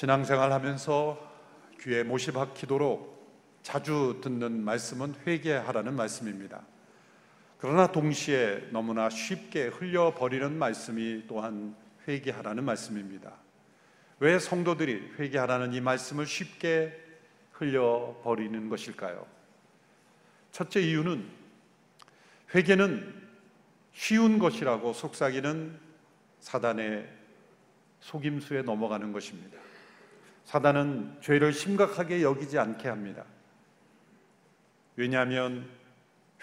신앙생활 하면서 귀에 못이 박히도록 자주 듣는 말씀은 회개하라는 말씀입니다. 그러나 동시에 너무나 쉽게 흘려버리는 말씀이 또한 회개하라는 말씀입니다. 왜 성도들이 회개하라는 이 말씀을 쉽게 흘려버리는 것일까요? 첫째 이유는 회개는 쉬운 것이라고 속삭이는 사단의 속임수에 넘어가는 것입니다. 사단은 죄를 심각하게 여기지 않게 합니다. 왜냐하면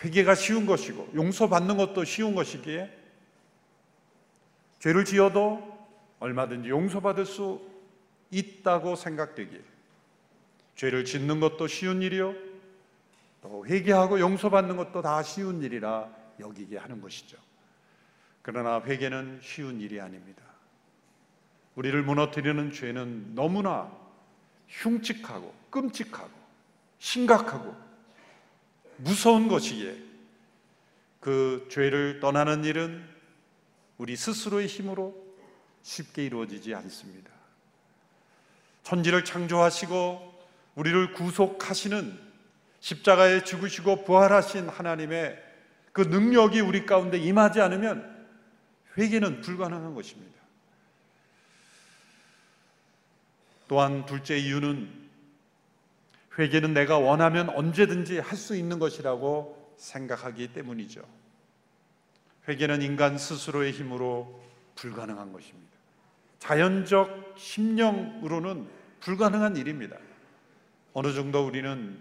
회개가 쉬운 것이고 용서받는 것도 쉬운 것이기에 죄를 지어도 얼마든지 용서받을 수 있다고 생각되기에 죄를 짓는 것도 쉬운 일이요 또 회개하고 용서받는 것도 다 쉬운 일이라 여기게 하는 것이죠. 그러나 회개는 쉬운 일이 아닙니다. 우리를 무너뜨리는 죄는 너무나 흉측하고 끔찍하고 심각하고 무서운 것이기에 그 죄를 떠나는 일은 우리 스스로의 힘으로 쉽게 이루어지지 않습니다. 천지를 창조하시고 우리를 구속하시는 십자가에 죽으시고 부활하신 하나님의 그 능력이 우리 가운데 임하지 않으면 회개는 불가능한 것입니다. 또한 둘째 이유는 회개는 내가 원하면 언제든지 할 수 있는 것이라고 생각하기 때문이죠. 회개는 인간 스스로의 힘으로 불가능한 것입니다. 자연적 심령으로는 불가능한 일입니다. 어느 정도 우리는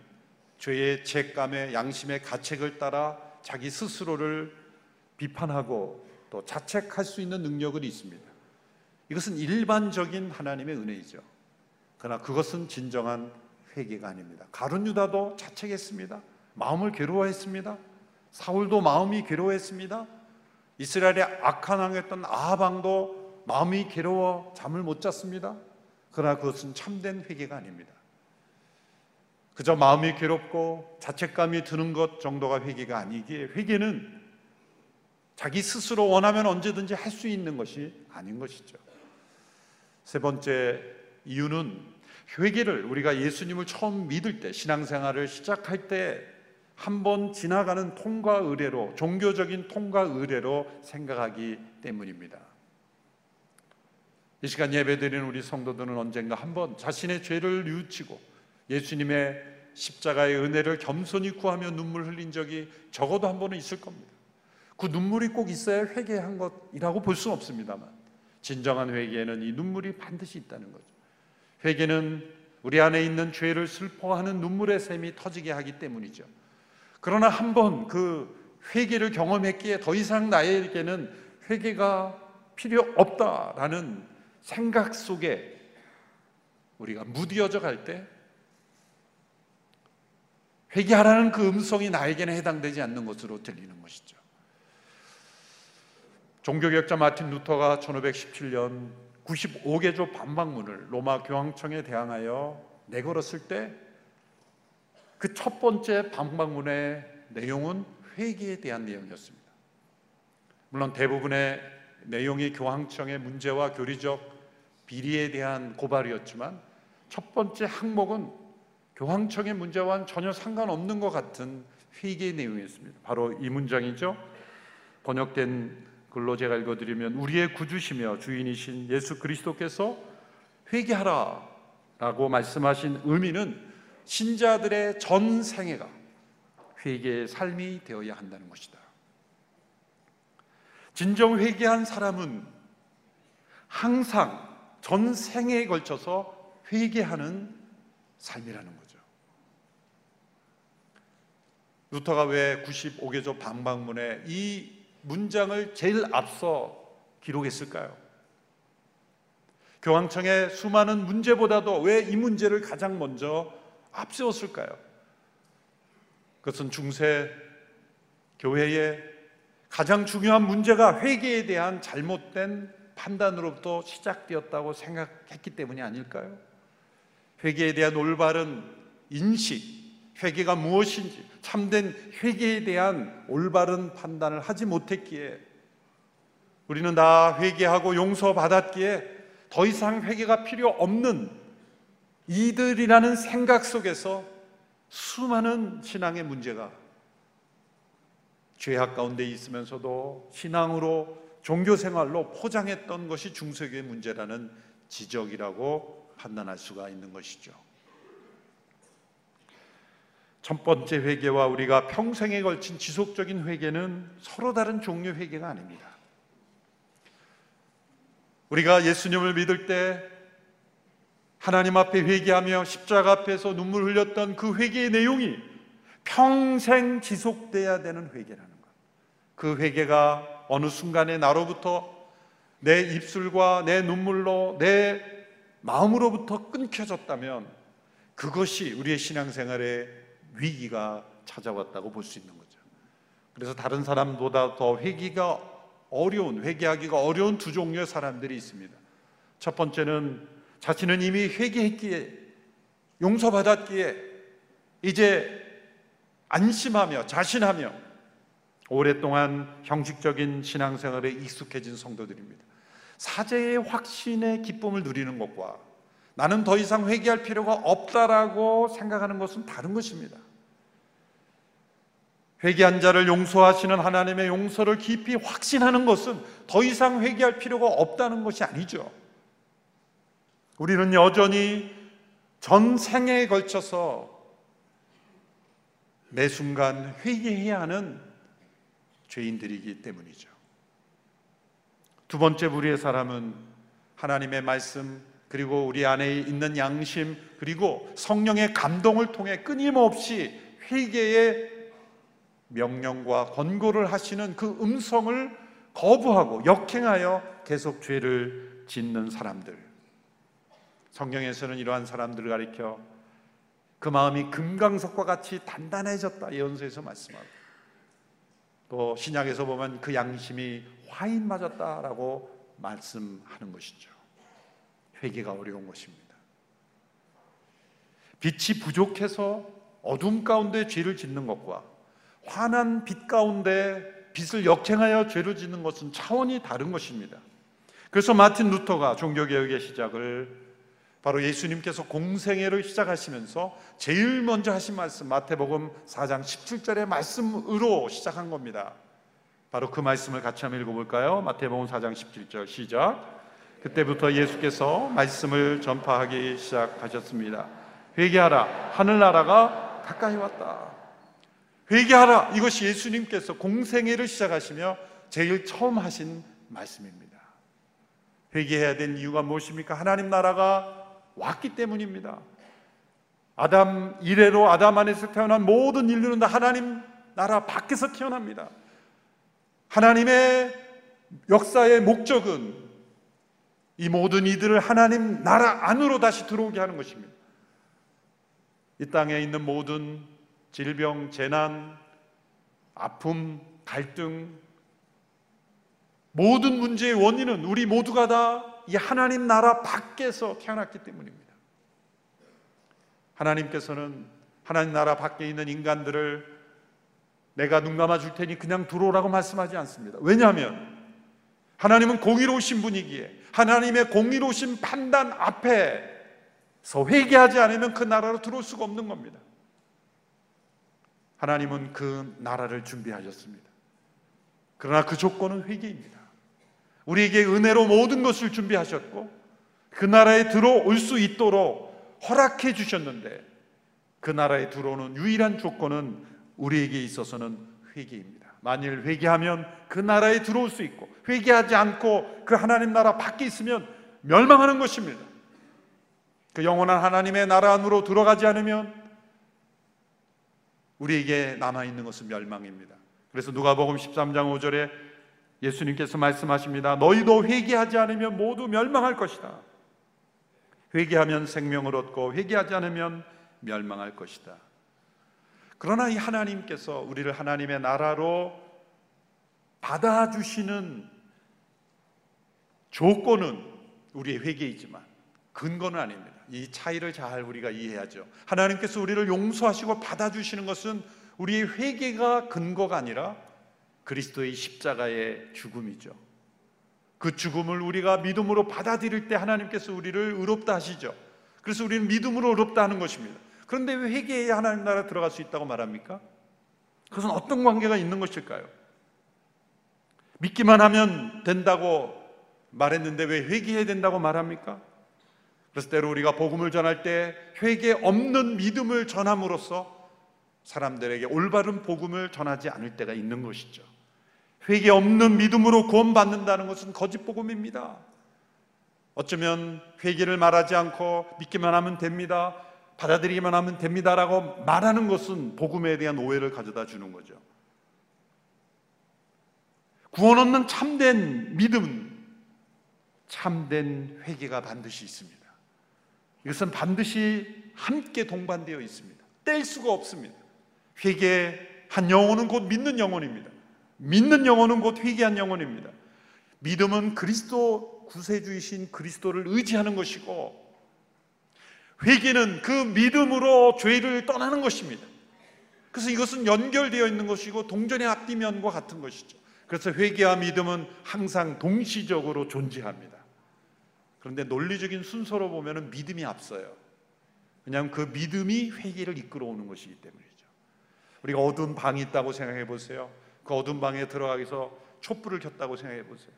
죄의 죄감의 양심의 가책을 따라 자기 스스로를 비판하고 또 자책할 수 있는 능력은 있습니다. 이것은 일반적인 하나님의 은혜이죠. 그러나 그것은 진정한 회개가 아닙니다. 가룟 유다도 자책했습니다. 마음을 괴로워했습니다. 사울도 마음이 괴로워했습니다. 이스라엘의 악한 왕이었던 아하방도 마음이 괴로워 잠을 못 잤습니다. 그러나 그것은 참된 회개가 아닙니다. 그저 마음이 괴롭고 자책감이 드는 것 정도가 회개가 아니기에 회개는 자기 스스로 원하면 언제든지 할 수 있는 것이 아닌 것이죠. 세 번째 이유는 회개를 우리가 예수님을 처음 믿을 때 신앙생활을 시작할 때 한 번 지나가는 통과 의례로 종교적인 통과 의례로 생각하기 때문입니다. 이 시간 예배드리는 우리 성도들은 언젠가 한 번 자신의 죄를 뉘우치고 예수님의 십자가의 은혜를 겸손히 구하며 눈물 흘린 적이 적어도 한 번은 있을 겁니다. 그 눈물이 꼭 있어야 회개한 것이라고 볼 수는 없습니다만 진정한 회개에는 이 눈물이 반드시 있다는 거죠. 회개는 우리 안에 있는 죄를 슬퍼하는 눈물의 샘이 터지게 하기 때문이죠. 그러나 한 번 그 회개를 경험했기에 더 이상 나에게는 회개가 필요 없다라는 생각 속에 우리가 무디어져 갈 때 회개하라는 그 음성이 나에게는 해당되지 않는 것으로 들리는 것이죠. 종교개혁자 마틴 루터가 1517년 95개조 반박문을 로마 교황청에 대항하여 내걸었을 때 그 첫 번째 반박문의 내용은 회개에 대한 내용이었습니다. 물론 대부분의 내용이 교황청의 문제와 교리적 비리에 대한 고발이었지만 첫 번째 항목은 교황청의 문제와는 전혀 상관없는 것 같은 회개의 내용이었습니다. 바로 이 문장이죠. 번역된 글로 제가 읽어드리면 우리의 구주시며 주인이신 예수 그리스도께서 회개하라 라고 말씀하신 의미는 신자들의 전 생애가 회개의 삶이 되어야 한다는 것이다. 진정 회개한 사람은 항상 전 생애에 걸쳐서 회개하는 삶이라는 거죠. 루터가 왜 95개조 방방문에 이 문장을 제일 앞서 기록했을까요? 교황청의 수많은 문제보다도 왜 이 문제를 가장 먼저 앞세웠을까요? 그것은 중세 교회의 가장 중요한 문제가 회개에 대한 잘못된 판단으로부터 시작되었다고 생각했기 때문이 아닐까요? 회개에 대한 올바른 인식, 회개가 무엇인지, 참된 회개에 대한 올바른 판단을 하지 못했기에 우리는 다 회개하고 용서받았기에 더 이상 회개가 필요 없는 이들이라는 생각 속에서 수많은 신앙의 문제가 죄악 가운데 있으면서도 신앙으로 종교 생활로 포장했던 것이 중세교의 문제라는 지적이라고 판단할 수가 있는 것이죠. 첫 번째 회개와 우리가 평생에 걸친 지속적인 회개는 서로 다른 종류 회개가 아닙니다. 우리가 예수님을 믿을 때 하나님 앞에 회개하며 십자가 앞에서 눈물 흘렸던 그 회개의 내용이 평생 지속돼야 되는 회개라는 것. 그 회개가 어느 순간에 나로부터 내 입술과 내 눈물로 내 마음으로부터 끊겨졌다면 그것이 우리의 신앙생활에 위기가 찾아왔다고 볼 수 있는 거죠. 그래서 다른 사람보다 더 회개가 어려운 회개하기가 어려운 두 종류의 사람들이 있습니다. 첫 번째는 자신은 이미 회개했기에 용서받았기에 이제 안심하며 자신하며 오랫동안 형식적인 신앙생활에 익숙해진 성도들입니다. 사제의 확신의 기쁨을 누리는 것과 나는 더 이상 회개할 필요가 없다라고 생각하는 것은 다른 것입니다. 회개한 자를 용서하시는 하나님의 용서를 깊이 확신하는 것은 더 이상 회개할 필요가 없다는 것이 아니죠. 우리는 여전히 전생에 걸쳐서 매 순간 회개해야 하는 죄인들이기 때문이죠. 두 번째 부류의 사람은 하나님의 말씀 그리고 우리 안에 있는 양심 그리고 성령의 감동을 통해 끊임없이 회개의 명령과 권고를 하시는 그 음성을 거부하고 역행하여 계속 죄를 짓는 사람들. 성경에서는 이러한 사람들을 가리켜 그 마음이 금강석과 같이 단단해졌다 예언서에서 말씀하고 또 신약에서 보면 그 양심이 화인 맞았다라고 말씀하는 것이죠. 회개가 어려운 것입니다. 빛이 부족해서 어둠 가운데 죄를 짓는 것과 환한 빛 가운데 빛을 역행하여 죄를 짓는 것은 차원이 다른 것입니다. 그래서 마틴 루터가 종교개혁의 시작을 바로 예수님께서 공생애를 시작하시면서 제일 먼저 하신 말씀 마태복음 4장 17절의 말씀으로 시작한 겁니다. 바로 그 말씀을 같이 한번 읽어볼까요? 마태복음 4장 17절 시작. 그때부터 예수께서 말씀을 전파하기 시작하셨습니다. 회개하라, 하늘나라가 가까이 왔다. 회개하라, 이것이 예수님께서 공생애를 시작하시며 제일 처음 하신 말씀입니다. 회개해야 된 이유가 무엇입니까? 하나님 나라가 왔기 때문입니다. 아담 이래로 아담 안에서 태어난 모든 인류는 다 하나님 나라 밖에서 태어납니다. 하나님의 역사의 목적은 이 모든 이들을 하나님 나라 안으로 다시 들어오게 하는 것입니다. 이 땅에 있는 모든 질병, 재난, 아픔, 갈등, 모든 문제의 원인은 우리 모두가 다 이 하나님 나라 밖에서 태어났기 때문입니다. 하나님께서는 하나님 나라 밖에 있는 인간들을 내가 눈 감아 줄 테니 그냥 들어오라고 말씀하지 않습니다. 왜냐하면 하나님은 공의로우신 분이기에 하나님의 공의로우신 판단 앞에서 회개하지 않으면 그 나라로 들어올 수가 없는 겁니다. 하나님은 그 나라를 준비하셨습니다. 그러나 그 조건은 회개입니다. 우리에게 은혜로 모든 것을 준비하셨고 그 나라에 들어올 수 있도록 허락해 주셨는데 그 나라에 들어오는 유일한 조건은 우리에게 있어서는 회개입니다. 만일 회개하면 그 나라에 들어올 수 있고 회개하지 않고 그 하나님 나라 밖에 있으면 멸망하는 것입니다. 그 영원한 하나님의 나라 안으로 들어가지 않으면 우리에게 남아 있는 것은 멸망입니다. 그래서 누가복음 13장 5절에 예수님께서 말씀하십니다. 너희도 회개하지 않으면 모두 멸망할 것이다. 회개하면 생명을 얻고 회개하지 않으면 멸망할 것이다. 그러나 이 하나님께서 우리를 하나님의 나라로 받아주시는 조건은 우리의 회개이지만 근거는 아닙니다. 이 차이를 잘 우리가 이해하죠. 하나님께서 우리를 용서하시고 받아주시는 것은 우리의 회개가 근거가 아니라 그리스도의 십자가의 죽음이죠. 그 죽음을 우리가 믿음으로 받아들일 때 하나님께서 우리를 의롭다 하시죠. 그래서 우리는 믿음으로 어렵다 하는 것입니다. 그런데 왜 회개해야 하나님 나라 들어갈 수 있다고 말합니까? 그것은 어떤 관계가 있는 것일까요? 믿기만 하면 된다고 말했는데 왜 회개해야 된다고 말합니까? 그래서 때로 우리가 복음을 전할 때 회개 없는 믿음을 전함으로써 사람들에게 올바른 복음을 전하지 않을 때가 있는 것이죠. 회개 없는 믿음으로 구원받는다는 것은 거짓 복음입니다. 어쩌면 회개를 말하지 않고 믿기만 하면 됩니다. 받아들이기만 하면 됩니다라고 말하는 것은 복음에 대한 오해를 가져다 주는 거죠. 구원 없는 참된 믿음은 참된 회개가 반드시 있습니다. 이것은 반드시 함께 동반되어 있습니다. 뗄 수가 없습니다. 회개한 영혼은 곧 믿는 영혼입니다. 믿는 영혼은 곧 회개한 영혼입니다. 믿음은 그리스도 구세주이신 그리스도를 의지하는 것이고 회개는 그 믿음으로 죄를 떠나는 것입니다. 그래서 이것은 연결되어 있는 것이고 동전의 앞뒤면과 같은 것이죠. 그래서 회개와 믿음은 항상 동시적으로 존재합니다. 그런데 논리적인 순서로 보면 믿음이 앞서요. 왜냐하면 그 믿음이 회개를 이끌어오는 것이기 때문이죠. 우리가 어두운 방이 있다고 생각해 보세요. 그 어두운 방에 들어가기 위해서 촛불을 켰다고 생각해 보세요.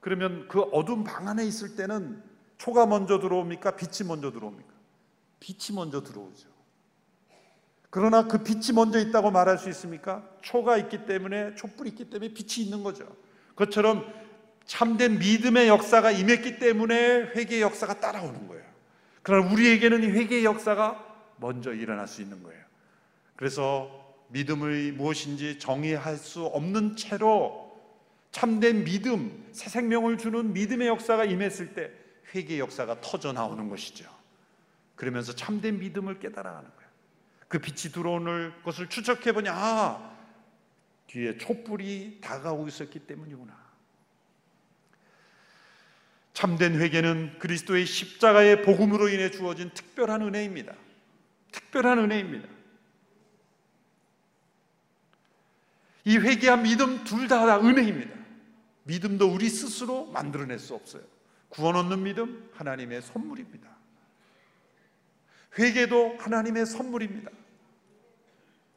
그러면 그 어두운 방 안에 있을 때는 초가 먼저 들어옵니까? 빛이 먼저 들어옵니까? 빛이 먼저 들어오죠. 그러나 그 빛이 먼저 있다고 말할 수 있습니까? 초가 있기 때문에 촛불이 있기 때문에 빛이 있는 거죠. 그것처럼 참된 믿음의 역사가 임했기 때문에 회개의 역사가 따라오는 거예요. 그러나 우리에게는 이 회개의 역사가 먼저 일어날 수 있는 거예요. 그래서 믿음의 무엇인지 정의할 수 없는 채로 참된 믿음, 새 생명을 주는 믿음의 역사가 임했을 때 회개의 역사가 터져 나오는 것이죠. 그러면서 참된 믿음을 깨달아가는 거예요. 그 빛이 들어오는 것을 추적해 보니 아 뒤에 촛불이 다가오고 있었기 때문이구나. 참된 회개는 그리스도의 십자가의 복음으로 인해 주어진 특별한 은혜입니다. 특별한 은혜입니다. 이 회개와 믿음 둘 다 은혜입니다. 믿음도 우리 스스로 만들어낼 수 없어요. 구원 얻는 믿음 하나님의 선물입니다. 회개도 하나님의 선물입니다.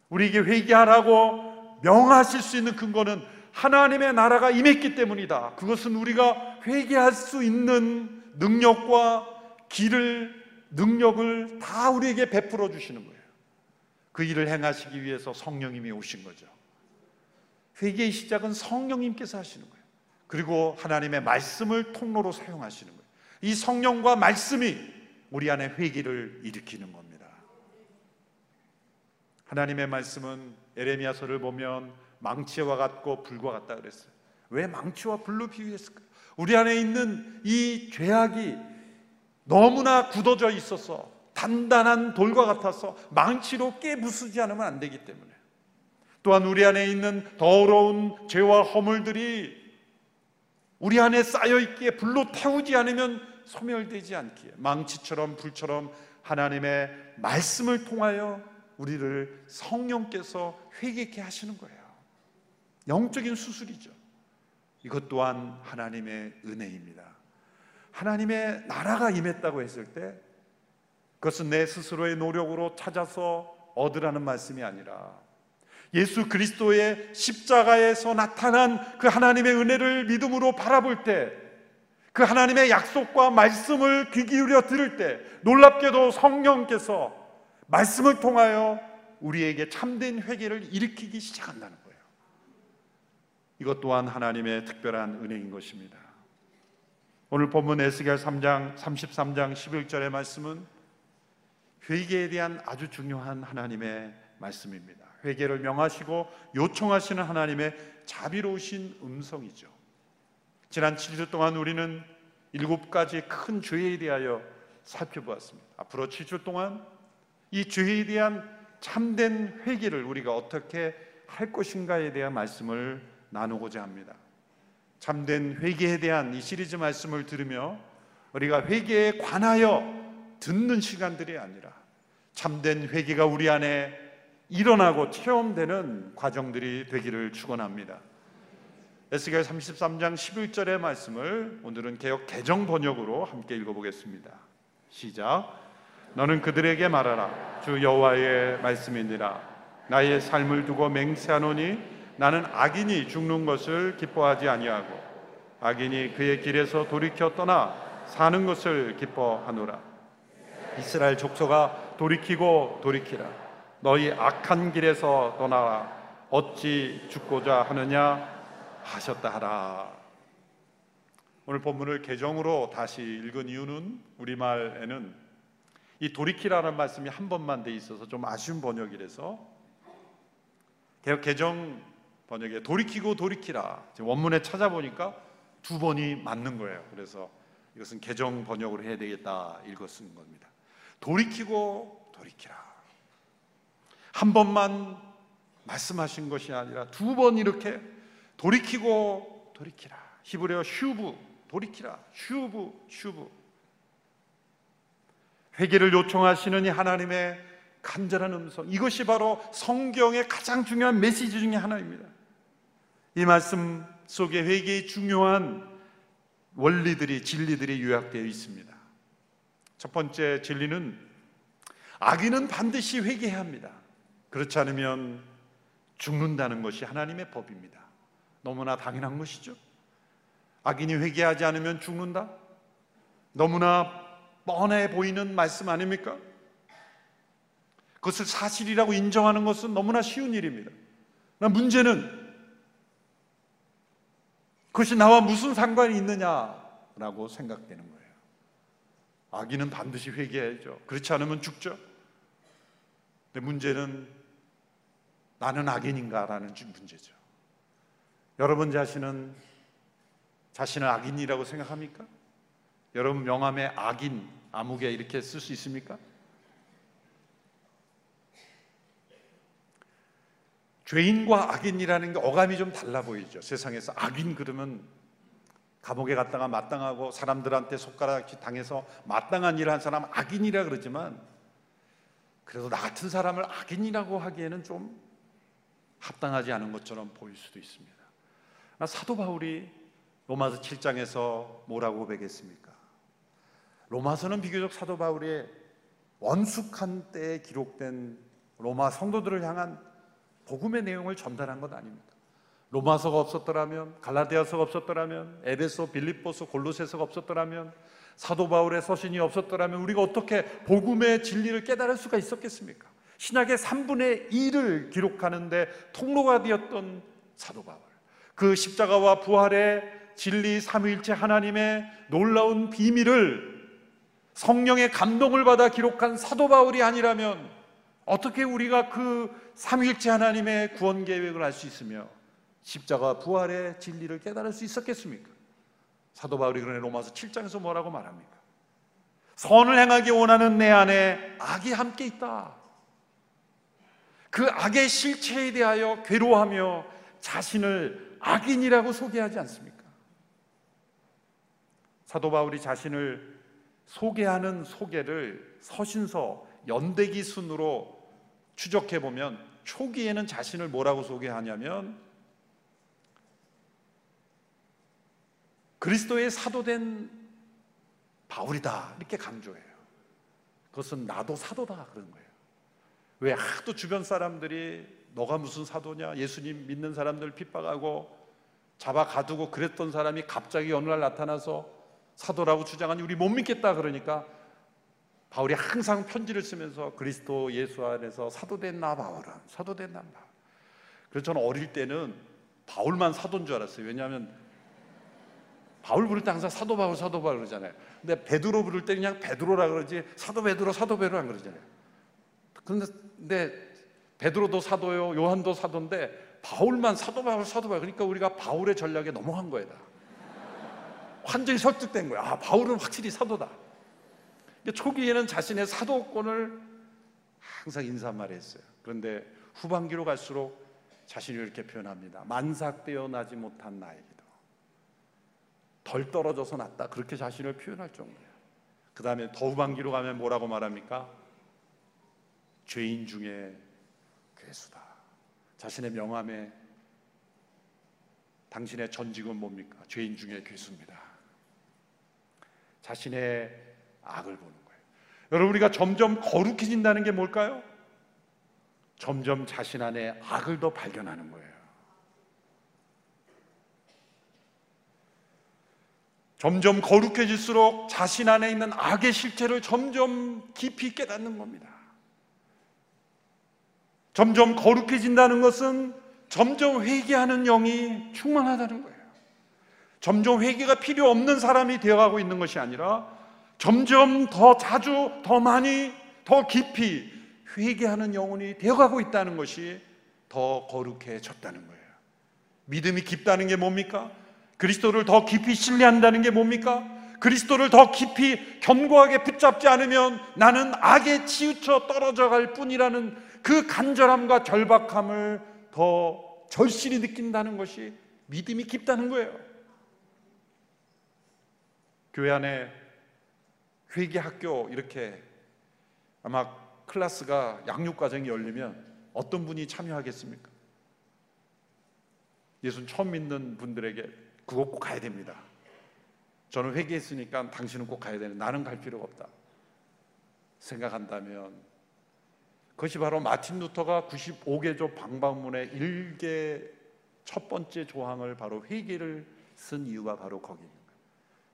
우리에게 회개하라고 명하실 수 있는 근거는 하나님의 나라가 임했기 때문이다. 그것은 우리가 회개할 수 있는 능력과 길을 능력을 다 우리에게 베풀어 주시는 거예요. 그 일을 행하시기 위해서 성령님이 오신 거죠. 회개의 시작은 성령님께서 하시는 거예요. 그리고 하나님의 말씀을 통로로 사용하시는 거예요. 이 성령과 말씀이 우리 안에 회개를 일으키는 겁니다. 하나님의 말씀은 에레미야서를 보면 망치와 같고 불과 같다 그랬어요. 왜 망치와 불로 비유했을까? 우리 안에 있는 이 죄악이 너무나 굳어져 있어서 단단한 돌과 같아서 망치로 깨부수지 않으면 안 되기 때문에 또한 우리 안에 있는 더러운 죄와 허물들이 우리 안에 쌓여 있기에 불로 태우지 않으면 소멸되지 않기에 망치처럼 불처럼 하나님의 말씀을 통하여 우리를 성령께서 회개케 하시는 거예요. 영적인 수술이죠. 이것 또한 하나님의 은혜입니다. 하나님의 나라가 임했다고 했을 때 그것은 내 스스로의 노력으로 찾아서 얻으라는 말씀이 아니라 예수 그리스도의 십자가에서 나타난 그 하나님의 은혜를 믿음으로 바라볼 때 그 하나님의 약속과 말씀을 귀 기울여 들을 때 놀랍게도 성령께서 말씀을 통하여 우리에게 참된 회개를 일으키기 시작한다는 거예요. 이것 또한 하나님의 특별한 은혜인 것입니다. 오늘 본문 에스겔 3장 33장 11절의 말씀은 회개에 대한 아주 중요한 하나님의 말씀입니다. 회개를 명하시고 요청하시는 하나님의 자비로우신 음성이죠. 지난 7주 동안 우리는 일곱 가지 큰 죄에 대하여 살펴보았습니다. 앞으로 7주 동안 이 죄에 대한 참된 회개를 우리가 어떻게 할 것인가에 대한 말씀을 나누고자 합니다. 참된 회개에 대한 이 시리즈 말씀을 들으며 우리가 회개에 관하여 듣는 시간들이 아니라 참된 회개가 우리 안에 일어나고 체험되는 과정들이 되기를 축원합니다. 에스겔 33장 11절의 말씀을 오늘은 개혁 개정 번역으로 함께 읽어보겠습니다. 시작. 너는 그들에게 말하라 주 여호와의 말씀이니라 나의 삶을 두고 맹세하노니 나는 악인이 죽는 것을 기뻐하지 아니하고 악인이 그의 길에서 돌이켜 떠나 사는 것을 기뻐하노라. 이스라엘 족속아 돌이키고 돌이키라. 너희 악한 길에서 떠나라. 어찌 죽고자 하느냐 하셨다 하라. 오늘 본문을 개정으로 다시 읽은 이유는 우리말에는 이 돌이키라는 말씀이 한 번만 돼 있어서 좀 아쉬운 번역이라서 개정 번역에 돌이키고 돌이키라 원문에 찾아보니까 두 번이 맞는 거예요. 그래서 이것은 개정 번역으로 해야 되겠다 읽었은 겁니다. 돌이키고 돌이키라. 한 번만 말씀하신 것이 아니라 두 번 이렇게 돌이키고 돌이키라. 히브리어 שוב 돌이키라. שוב, שוב. 회개를 요청하시는 이 하나님의 간절한 음성. 이것이 바로 성경의 가장 중요한 메시지 중의 하나입니다. 이 말씀 속에 회개의 중요한 원리들이, 진리들이 요약되어 있습니다. 첫 번째 진리는 악인은 반드시 회개해야 합니다. 그렇지 않으면 죽는다는 것이 하나님의 법입니다. 너무나 당연한 것이죠. 악인이 회개하지 않으면 죽는다? 너무나 뻔해 보이는 말씀 아닙니까? 그것을 사실이라고 인정하는 것은 너무나 쉬운 일입니다. 문제는 그것이 나와 무슨 상관이 있느냐라고 생각되는 거예요. 악인은 반드시 회개해야죠. 그렇지 않으면 죽죠. 근데 문제는 나는 악인인가라는 문제죠. 여러분 자신은 자신을 악인이라고 생각합니까? 여러분 명함에 악인, 아무개 이렇게 쓸 수 있습니까? 죄인과 악인이라는 게 어감이 좀 달라 보이죠. 세상에서 악인 그러면 감옥에 갔다가 마땅하고 사람들한테 손가락 당해서 마땅한 일을 한 사람 악인이라 그러지만 그래도 나 같은 사람을 악인이라고 하기에는 좀 합당하지 않은 것처럼 보일 수도 있습니다. 사도 바울이 로마서 7장에서 뭐라고 고백했습니까? 로마서는 비교적 사도 바울의 원숙한 때에 기록된 로마 성도들을 향한 복음의 내용을 전달한 것 아닙니까? 로마서가 없었더라면 갈라디아서가 없었더라면 에베소, 빌립보서, 골로새서가 없었더라면 사도 바울의 서신이 없었더라면 우리가 어떻게 복음의 진리를 깨달을 수가 있었겠습니까? 신약의 3분의 1을 기록하는데 통로가 되었던 사도 바울. 그 십자가와 부활의 진리 삼위일체 하나님의 놀라운 비밀을 성령의 감동을 받아 기록한 사도 바울이 아니라면 어떻게 우리가 그 삼위일체 하나님의 구원 계획을 알 수 있으며 십자가 부활의 진리를 깨달을 수 있었겠습니까? 사도 바울이 그러네 로마서 7장에서 뭐라고 말합니까? 선을 행하기 원하는 내 안에 악이 함께 있다. 그 악의 실체에 대하여 괴로워하며 자신을 악인이라고 소개하지 않습니까? 사도 바울이 자신을 소개하는 소개를 서신서 연대기 순으로 추적해 보면 초기에는 자신을 뭐라고 소개하냐면 그리스도의 사도된 바울이다 이렇게 강조해요. 그것은 나도 사도다 그런 거예요. 왜 하도 주변 사람들이 너가 무슨 사도냐 예수님 믿는 사람들 핍박하고 잡아 가두고 그랬던 사람이 갑자기 어느 날 나타나서 사도라고 주장하니 우리 못 믿겠다 그러니까 바울이 항상 편지를 쓰면서 그리스도 예수 안에서 사도된 나 바울은 사도된 나 바울. 그래서 저는 어릴 때는 바울만 사도인 줄 알았어요. 왜냐하면 바울 부를 때 항상 사도 바울 사도 바울 그러잖아요. 근데 베드로 부를 때 그냥 베드로라 그러지 사도 베드로 사도 베드로 안 그러잖아요. 그런데 근데 베드로도 사도요, 요한도 사도인데 바울만 사도 바울 사도 바울. 그러니까 우리가 바울의 전략에 넘어간 거예요. 완전히 설득된 거야. 아, 바울은 확실히 사도다. 초기에는 자신의 사도권을 항상 인사말 했어요. 그런데 후반기로 갈수록 자신이 이렇게 표현합니다. 만삭되어 나지 못한 나에게도 덜 떨어져서 났다. 그렇게 자신을 표현할 정도예요. 그 다음에 더 후반기로 가면 뭐라고 말합니까? 죄인 중에 괴수다. 자신의 명함에 당신의 전직은 뭡니까? 죄인 중에 괴수입니다. 자신의 악을 보는 거예요. 여러분 우리가 점점 거룩해진다는 게 뭘까요? 점점 자신 안에 악을 더 발견하는 거예요. 점점 거룩해질수록 자신 안에 있는 악의 실체를 점점 깊이 깨닫는 겁니다. 점점 거룩해진다는 것은 점점 회개하는 영이 충만하다는 거예요. 점점 회개가 필요 없는 사람이 되어가고 있는 것이 아니라 점점 더 자주, 더 많이, 더 깊이 회개하는 영혼이 되어가고 있다는 것이 더 거룩해졌다는 거예요. 믿음이 깊다는 게 뭡니까? 그리스도를 더 깊이 신뢰한다는 게 뭡니까? 그리스도를 더 깊이 견고하게 붙잡지 않으면 나는 악에 치우쳐 떨어져 갈 뿐이라는 그 간절함과 절박함을 더 절실히 느낀다는 것이 믿음이 깊다는 거예요. 교회 안에 회계 학교 이렇게 아마 클래스가 양육 과정이 열리면 어떤 분이 참여하겠습니까? 예수 처음 믿는 분들에게 그거 꼭 가야 됩니다. 저는 회개했으니까 당신은 꼭 가야 되는 나는 갈 필요가 없다. 생각한다면 그것이 바로 마틴 루터가 95개조 방방문의 일개 첫 번째 조항을 바로 회개를 쓴 이유가 바로 거기입니다.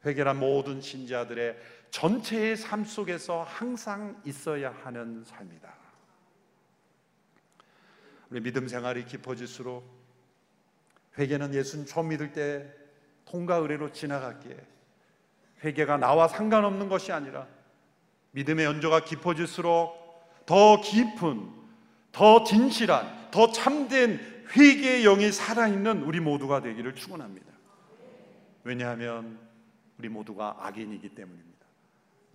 회개란 모든 신자들의 전체의 삶 속에서 항상 있어야 하는 삶이다. 우리 믿음 생활이 깊어질수록 회개는 예수님 처음 믿을 때 통과 의례로 지나갔기에 회개가 나와 상관없는 것이 아니라 믿음의 연조가 깊어질수록 더 깊은, 더 진실한, 더 참된 회개의 영이 살아있는 우리 모두가 되기를 축원합니다. 왜냐하면 우리 모두가 악인이기 때문입니다.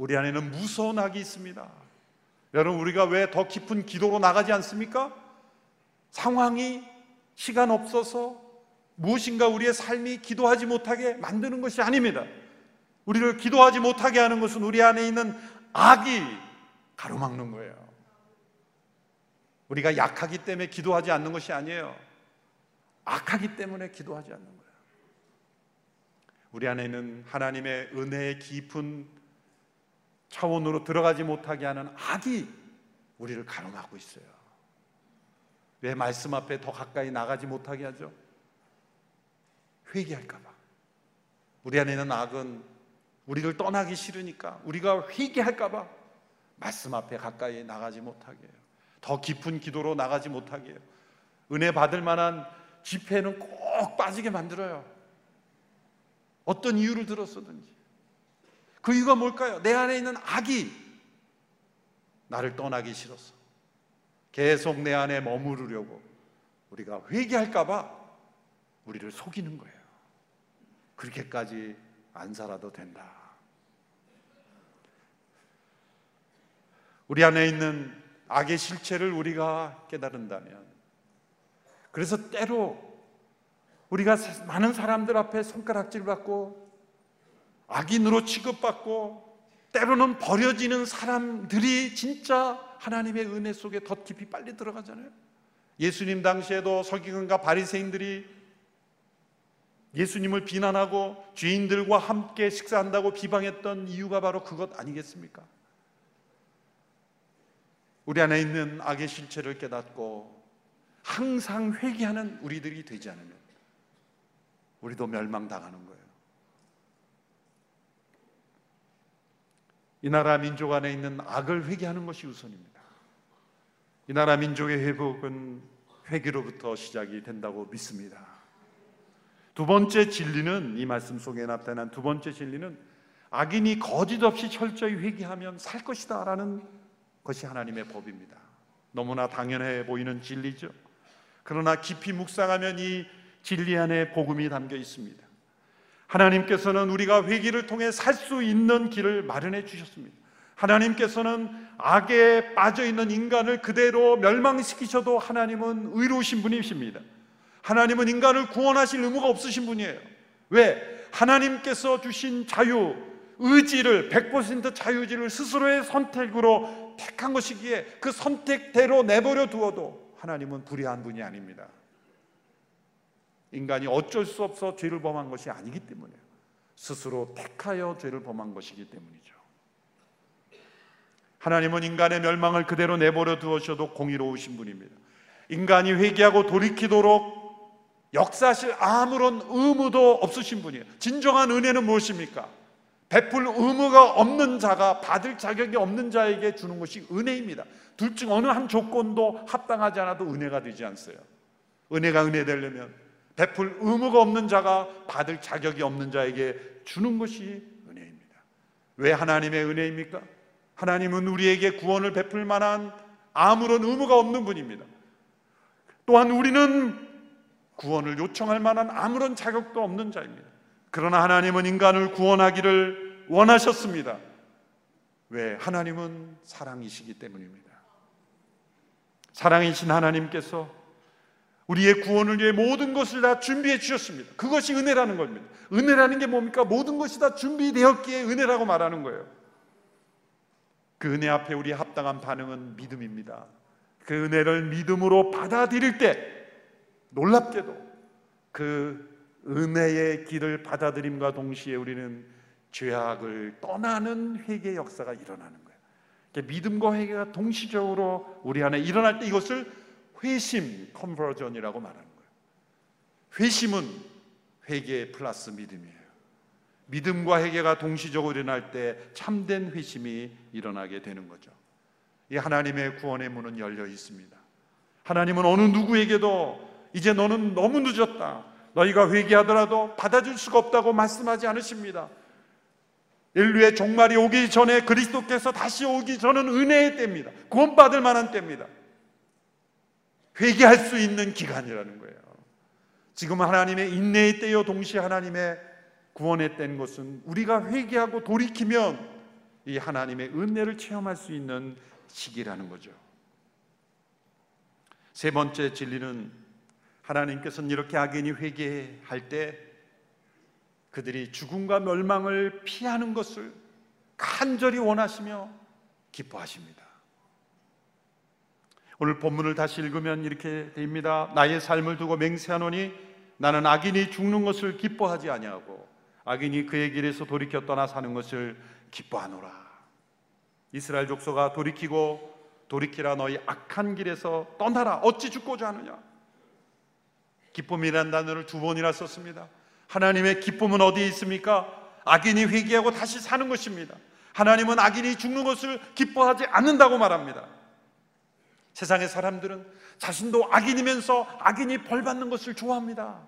우리 안에는 무서운 악이 있습니다. 여러분 우리가 왜 더 깊은 기도로 나가지 않습니까? 상황이 시간 없어서 무엇인가 우리의 삶이 기도하지 못하게 만드는 것이 아닙니다. 우리를 기도하지 못하게 하는 것은 우리 안에 있는 악이 가로막는 거예요. 우리가 약하기 때문에 기도하지 않는 것이 아니에요. 악하기 때문에 기도하지 않는 거예요. 우리 안에 있는 하나님의 은혜의 깊은 차원으로 들어가지 못하게 하는 악이 우리를 가로막고 있어요. 왜 말씀 앞에 더 가까이 나가지 못하게 하죠? 회개할까봐. 우리 안에 있는 악은 우리를 떠나기 싫으니까 우리가 회개할까봐 말씀 앞에 가까이 나가지 못하게 해요. 더 깊은 기도로 나가지 못하게 해요. 은혜 받을 만한 집회는 꼭 빠지게 만들어요. 어떤 이유를 들었어든지. 그 이유가 뭘까요? 내 안에 있는 악이 나를 떠나기 싫어서 계속 내 안에 머무르려고 우리가 회개할까봐 우리를 속이는 거예요. 그렇게까지 안 살아도 된다. 우리 안에 있는 악의 실체를 우리가 깨달은다면, 그래서 때로 우리가 많은 사람들 앞에 손가락질 받고 악인으로 취급받고 때로는 버려지는 사람들이 진짜 하나님의 은혜 속에 더 깊이 빨리 들어가잖아요. 예수님 당시에도 서기관과 바리새인들이 예수님을 비난하고 죄인들과 함께 식사한다고 비방했던 이유가 바로 그것 아니겠습니까? 우리 안에 있는 악의 실체를 깨닫고 항상 회개하는 우리들이 되지 않으면 우리도 멸망당하는 거예요. 이 나라 민족 안에 있는 악을 회개하는 것이 우선입니다. 이 나라 민족의 회복은 회개로부터 시작이 된다고 믿습니다. 두 번째 진리는 이 말씀 속에 나타난 두 번째 진리는 악인이 거짓 없이 철저히 회개하면 살 것이다라는 것이 하나님의 법입니다. 너무나 당연해 보이는 진리죠. 그러나 깊이 묵상하면 이 진리 안에 복음이 담겨 있습니다. 하나님께서는 우리가 회개를 통해 살 수 있는 길을 마련해 주셨습니다. 하나님께서는 악에 빠져 있는 인간을 그대로 멸망시키셔도 하나님은 의로우신 분이십니다. 하나님은 인간을 구원하실 의무가 없으신 분이에요. 왜? 하나님께서 주신 자유, 의지를 100% 자유지를 스스로의 선택으로 택한 것이기에 그 선택대로 내버려 두어도 하나님은 불의한 분이 아닙니다. 인간이 어쩔 수 없어 죄를 범한 것이 아니기 때문에 스스로 택하여 죄를 범한 것이기 때문이죠. 하나님은 인간의 멸망을 그대로 내버려 두어셔도 공의로우신 분입니다. 인간이 회개하고 돌이키도록 역사실 아무런 의무도 없으신 분이에요. 진정한 은혜는 무엇입니까? 베풀 의무가 없는 자가 받을 자격이 없는 자에게 주는 것이 은혜입니다. 둘 중 어느 한 조건도 합당하지 않아도 은혜가 되지 않어요. 은혜가 은혜 되려면 베풀 의무가 없는 자가 받을 자격이 없는 자에게 주는 것이 은혜입니다. 왜 하나님의 은혜입니까? 하나님은 우리에게 구원을 베풀 만한 아무런 의무가 없는 분입니다. 또한 우리는 구원을 요청할 만한 아무런 자격도 없는 자입니다. 그러나 하나님은 인간을 구원하기를 원하셨습니다. 왜? 하나님은 사랑이시기 때문입니다. 사랑이신 하나님께서 우리의 구원을 위해 모든 것을 다 준비해 주셨습니다. 그것이 은혜라는 겁니다. 은혜라는 게 뭡니까? 모든 것이 다 준비되었기에 은혜라고 말하는 거예요. 그 은혜 앞에 우리 합당한 반응은 믿음입니다. 그 은혜를 믿음으로 받아들일 때 놀랍게도 그 은혜의 길을 받아들임과 동시에 우리는 죄악을 떠나는 회개 역사가 일어나는 거예요. 믿음과 회개가 동시적으로 우리 안에 일어날 때 이것을 회심 컨버전이라고 말하는 거예요. 회심은 회개 플러스 믿음이에요. 믿음과 회개가 동시적으로 일어날 때 참된 회심이 일어나게 되는 거죠. 이 하나님의 구원의 문은 열려 있습니다. 하나님은 어느 누구에게도 이제 너는 너무 늦었다. 너희가 회개하더라도 받아줄 수가 없다고 말씀하지 않으십니다. 인류의 종말이 오기 전에 그리스도께서 다시 오기 전은 은혜의 때입니다. 구원받을 만한 때입니다. 회개할 수 있는 기간이라는 거예요. 지금 하나님의 인내의 때요 동시에 하나님의 구원의 때인 것은 우리가 회개하고 돌이키면 이 하나님의 은혜를 체험할 수 있는 시기라는 거죠. 세 번째 진리는 하나님께서는 이렇게 악인이 회개할 때 그들이 죽음과 멸망을 피하는 것을 간절히 원하시며 기뻐하십니다. 오늘 본문을 다시 읽으면 이렇게 됩니다. 나의 삶을 두고 맹세하노니 나는 악인이 죽는 것을 기뻐하지 아니하고 악인이 그의 길에서 돌이켜 떠나 사는 것을 기뻐하노라. 이스라엘 족속아 돌이키고 돌이키라 너희 악한 길에서 떠나라. 어찌 죽고자 하느냐? 기쁨이란 단어를 두 번이나 썼습니다. 하나님의 기쁨은 어디에 있습니까? 악인이 회개하고 다시 사는 것입니다. 하나님은 악인이 죽는 것을 기뻐하지 않는다고 말합니다. 세상의 사람들은 자신도 악인이면서 악인이 벌 받는 것을 좋아합니다.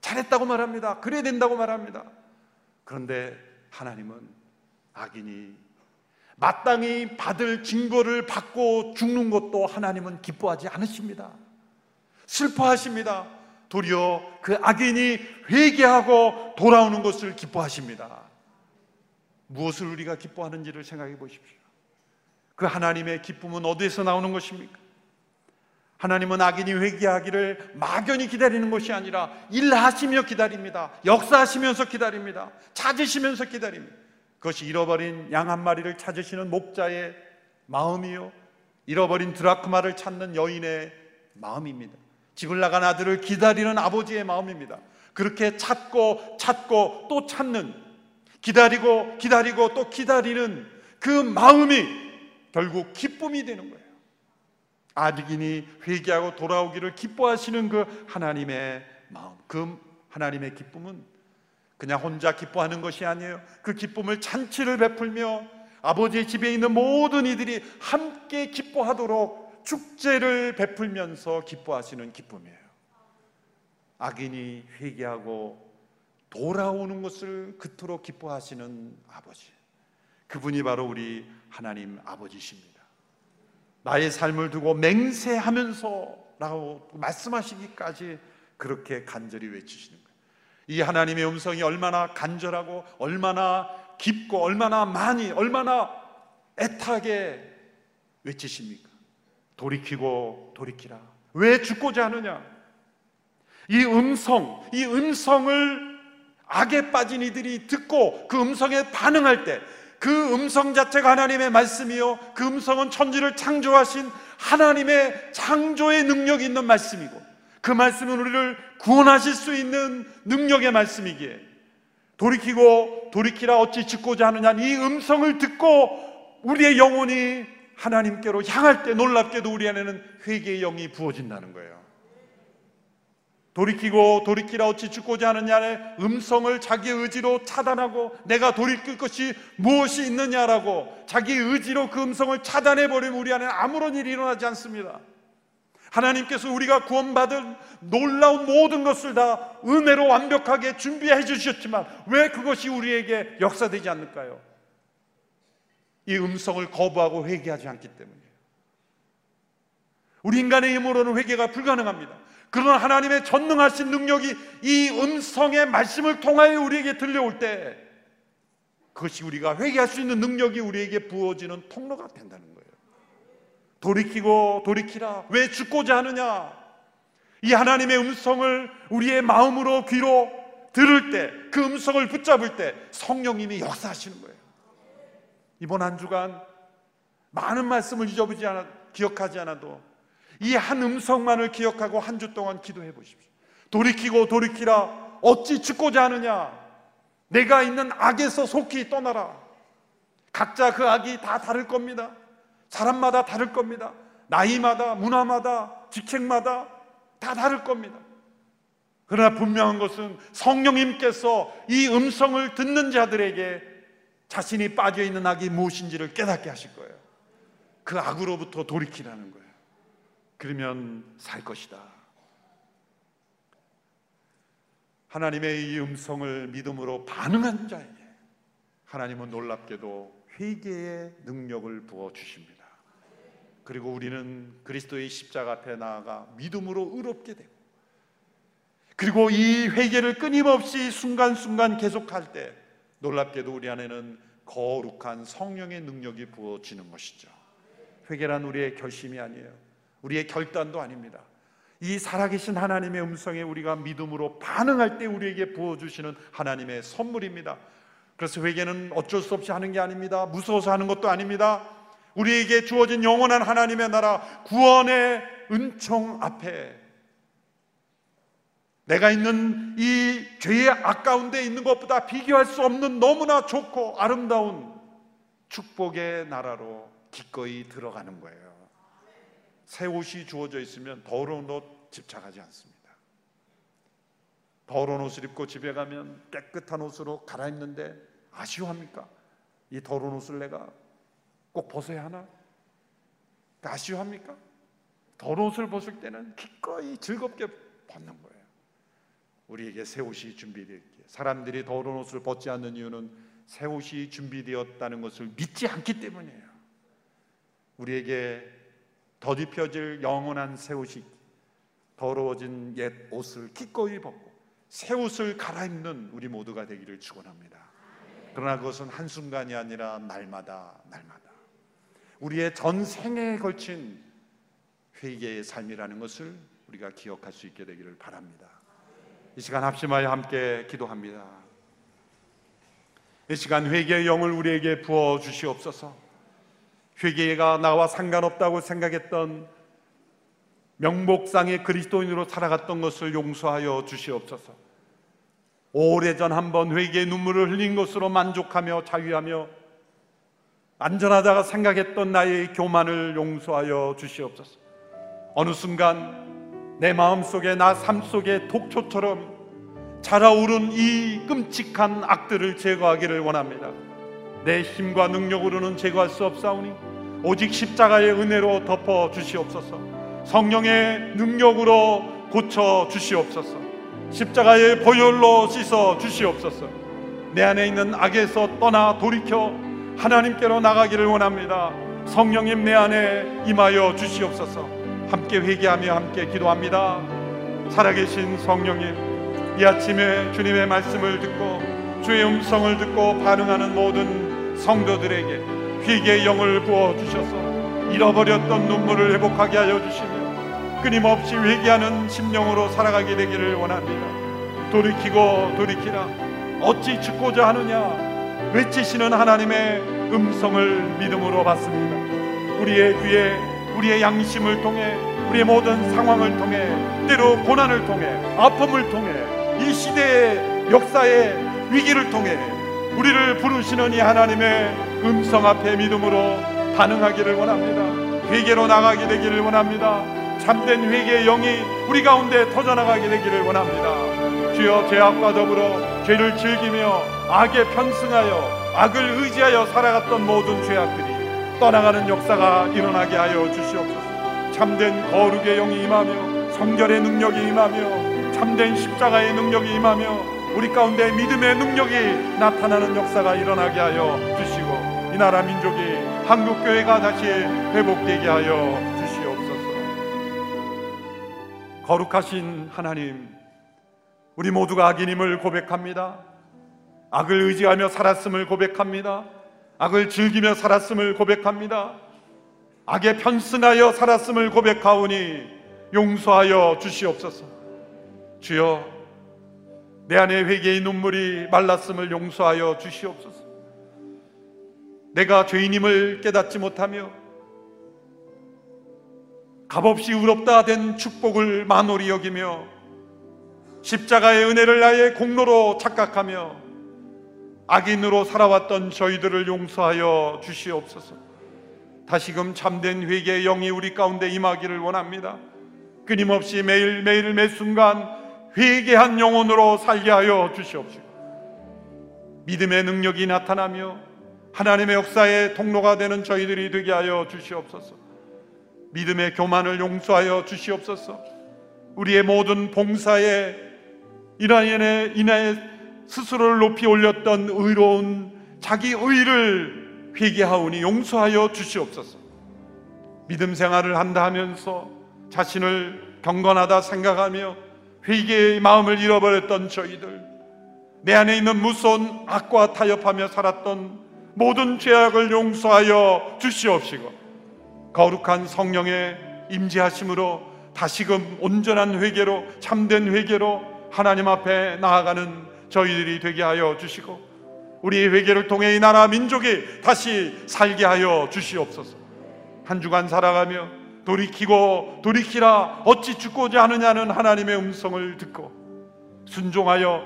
잘했다고 말합니다. 그래야 된다고 말합니다. 그런데 하나님은 악인이 마땅히 받을 증거를 받고 죽는 것도 하나님은 기뻐하지 않으십니다. 슬퍼하십니다. 도리어 그 악인이 회개하고 돌아오는 것을 기뻐하십니다. 무엇을 우리가 기뻐하는지를 생각해 보십시오. 그 하나님의 기쁨은 어디에서 나오는 것입니까? 하나님은 악인이 회개하기를 막연히 기다리는 것이 아니라 일하시며 기다립니다. 역사하시면서 기다립니다. 찾으시면서 기다립니다. 그것이 잃어버린 양 한 마리를 찾으시는 목자의 마음이요. 잃어버린 드라크마를 찾는 여인의 마음입니다. 집을 나간 아들을 기다리는 아버지의 마음입니다. 그렇게 찾고 찾고 또 찾는 기다리고 기다리고 또 기다리는 그 마음이 결국 기쁨이 되는 거예요. 아득인이 회개하고 돌아오기를 기뻐하시는 그 하나님의 마음, 그 하나님의 기쁨은 그냥 혼자 기뻐하는 것이 아니에요. 그 기쁨을 잔치를 베풀며 아버지의 집에 있는 모든 이들이 함께 기뻐하도록 축제를 베풀면서 기뻐하시는 기쁨이에요. 악인이 회개하고 돌아오는 것을 그토록 기뻐하시는 아버지. 그분이 바로 우리 하나님 아버지십니다. 나의 삶을 두고 맹세하면서 라고 말씀하시기까지 그렇게 간절히 외치시는 거예요. 이 하나님의 음성이 얼마나 간절하고 얼마나 깊고 얼마나 많이 얼마나 애타게 외치십니까? 돌이키고 돌이키라. 왜 죽고자 하느냐? 이 음성, 이 음성을 악에 빠진 이들이 듣고 그 음성에 반응할 때 그 음성 자체가 하나님의 말씀이요. 그 음성은 천지를 창조하신 하나님의 창조의 능력이 있는 말씀이고 그 말씀은 우리를 구원하실 수 있는 능력의 말씀이기에 돌이키고 돌이키라 어찌 죽고자 하느냐 이 음성을 듣고 우리의 영혼이 하나님께로 향할 때 놀랍게도 우리 안에는 회개의 영이 부어진다는 거예요. 돌이키고 돌이키라 어찌 죽고자 하느냐의 음성을 자기 의지로 차단하고 내가 돌이킬 것이 무엇이 있느냐라고 자기 의지로 그 음성을 차단해 버리면 우리 안에 아무런 일이 일어나지 않습니다. 하나님께서 우리가 구원받은 놀라운 모든 것을 다 은혜로 완벽하게 준비해 주셨지만 왜 그것이 우리에게 역사되지 않을까요? 이 음성을 거부하고 회개하지 않기 때문이에요. 우리 인간의 힘으로는 회개가 불가능합니다. 그러나 하나님의 전능하신 능력이 이 음성의 말씀을 통하여 우리에게 들려올 때 그것이 우리가 회개할 수 있는 능력이 우리에게 부어지는 통로가 된다는 거예요. 돌이키고 돌이키라. 왜 죽고자 하느냐? 이 하나님의 음성을 우리의 마음으로 귀로 들을 때, 그 음성을 붙잡을 때 성령님이 역사하시는 거예요. 이번 한 주간 많은 말씀을 잊어보지 않아, 기억하지 않아도 이 한 음성만을 기억하고 한 주 동안 기도해 보십시오. 돌이키고 돌이키라. 어찌 죽고자 하느냐? 내가 있는 악에서 속히 떠나라. 각자 그 악이 다 다를 겁니다. 사람마다 다를 겁니다. 나이마다, 문화마다, 직책마다 다 다를 겁니다. 그러나 분명한 것은 성령님께서 이 음성을 듣는 자들에게 자신이 빠져 있는 악이 무엇인지를 깨닫게 하실 거예요. 그 악으로부터 돌이키라는 거예요. 그러면 살 것이다. 하나님의 이 음성을 믿음으로 반응한 자에게 하나님은 놀랍게도 회개의 능력을 부어 주십니다. 그리고 우리는 그리스도의 십자가 앞에 나아가 믿음으로 의롭게 되고 그리고 이 회개를 끊임없이 순간순간 계속할 때 놀랍게도 우리 안에는 거룩한 성령의 능력이 부어지는 것이죠. 회개란 우리의 결심이 아니에요. 우리의 결단도 아닙니다. 이 살아계신 하나님의 음성에 우리가 믿음으로 반응할 때 우리에게 부어주시는 하나님의 선물입니다. 그래서 회개는 어쩔 수 없이 하는 게 아닙니다. 무서워서 하는 것도 아닙니다. 우리에게 주어진 영원한 하나님의 나라 구원의 은총 앞에 내가 있는 이 죄의 아까운데 있는 것보다 비교할 수 없는 너무나 좋고 아름다운 축복의 나라로 기꺼이 들어가는 거예요. 새 옷이 주어져 있으면 더러운 옷 집착하지 않습니다. 더러운 옷을 입고 집에 가면 깨끗한 옷으로 갈아입는데 아쉬워합니까? 이 더러운 옷을 내가 꼭 벗어야 하나? 아쉬워합니까? 더러운 옷을 벗을 때는 기꺼이 즐겁게 벗는 거예요. 우리에게 새 옷이 준비되었기에 사람들이 더러운 옷을 벗지 않는 이유는 새 옷이 준비되었다는 것을 믿지 않기 때문이에요. 우리에게 덧입혀질 영원한 새 옷이 더러워진 옛 옷을 기꺼이 벗고 새 옷을 갈아입는 우리 모두가 되기를 축원합니다. 그러나 그것은 한순간이 아니라 날마다 날마다 우리의 전 생에 걸친 회개의 삶이라는 것을 우리가 기억할 수 있게 되기를 바랍니다. 이 시간 합심하여 함께 기도합니다. 이 시간 회개의 영을 우리에게 부어 주시옵소서. 회개가 나와 상관없다고 생각했던 명목상의 그리스도인으로 살아갔던 것을 용서하여 주시옵소서. 오래전 한번 회개의 눈물을 흘린 것으로 만족하며 자유하며 안전하다가 생각했던 나의 교만을 용서하여 주시옵소서. 어느 순간 내 마음 속에 나 삶 속에 독초처럼 자라오른 이 끔찍한 악들을 제거하기를 원합니다. 내 힘과 능력으로는 제거할 수 없사오니 오직 십자가의 은혜로 덮어 주시옵소서. 성령의 능력으로 고쳐 주시옵소서. 십자가의 보혈로 씻어 주시옵소서. 내 안에 있는 악에서 떠나 돌이켜 하나님께로 나가기를 원합니다. 성령님 내 안에 임하여 주시옵소서. 함께 회개하며 함께 기도합니다. 살아계신 성령님, 이 아침에 주님의 말씀을 듣고 주의 음성을 듣고 반응하는 모든 성도들에게 회개의 영을 부어 주셔서 잃어버렸던 눈물을 회복하게 하여 주시며 끊임없이 회개하는 심령으로 살아가게 되기를 원합니다. 돌이키고 돌이키라 어찌 죽고자 하느냐 외치시는 하나님의 음성을 믿음으로 받습니다. 우리의 귀에 우리의 양심을 통해 우리의 모든 상황을 통해 때로 고난을 통해 아픔을 통해 이 시대의 역사의 위기를 통해 우리를 부르시는 이 하나님의 음성 앞에 믿음으로 반응하기를 원합니다. 회개로 나가게 되기를 원합니다. 참된 회개의 영이 우리 가운데 터져나가게 되기를 원합니다. 주여 죄악과 더불어 죄를 즐기며 악에 편승하여 악을 의지하여 살아갔던 모든 죄악들이 떠나가는 역사가 일어나게 하여 주시옵소서. 참된 거룩의 영이 임하며 성결의 능력이 임하며 참된 십자가의 능력이 임하며 우리 가운데 믿음의 능력이 나타나는 역사가 일어나게 하여 이 나라 민족이 한국 교회가 다시 회복되게 하여 주시옵소서. 거룩하신 하나님, 우리 모두가 악인임을 고백합니다. 악을 의지하며 살았음을 고백합니다. 악을 즐기며 살았음을 고백합니다. 악에 편승하여 살았음을 고백하오니 용서하여 주시옵소서. 주여 내 안에 회개의 눈물이 말랐음을 용서하여 주시옵소서. 내가 죄인임을 깨닫지 못하며 값없이 의롭다 된 축복을 만홀히 여기며 십자가의 은혜를 나의 공로로 착각하며 악인으로 살아왔던 저희들을 용서하여 주시옵소서. 다시금 참된 회개의 영이 우리 가운데 임하기를 원합니다. 끊임없이 매일매일 매 순간 회개한 영혼으로 살게 하여 주시옵시고 믿음의 능력이 나타나며 하나님의 역사의 통로가 되는 저희들이 되게 하여 주시옵소서. 믿음의 교만을 용서하여 주시옵소서. 우리의 모든 봉사에 인하여 인하여 스스로를 높이 올렸던 의로운 자기 의를 회개하오니 용서하여 주시옵소서. 믿음 생활을 한다 하면서 자신을 경건하다 생각하며 회개의 마음을 잃어버렸던 저희들, 내 안에 있는 무서운 악과 타협하며 살았던 모든 죄악을 용서하여 주시옵시고, 거룩한 성령의 임재하심으로 다시금 온전한 회개로 참된 회개로 하나님 앞에 나아가는 저희들이 되게 하여 주시고 우리의 회개를 통해 이 나라 민족이 다시 살게 하여 주시옵소서. 한 주간 살아가며 돌이키고 돌이키라 어찌 죽고자 하느냐는 하나님의 음성을 듣고 순종하여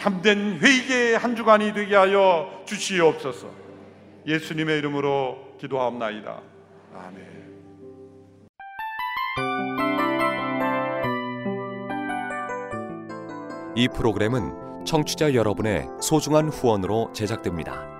참된 회개의 한 주간이 되게 하여 주시옵소서. 예수님의 이름으로 기도하옵나이다. 아멘. 이 프로그램은 청취자 여러분의 소중한 후원으로 제작됩니다.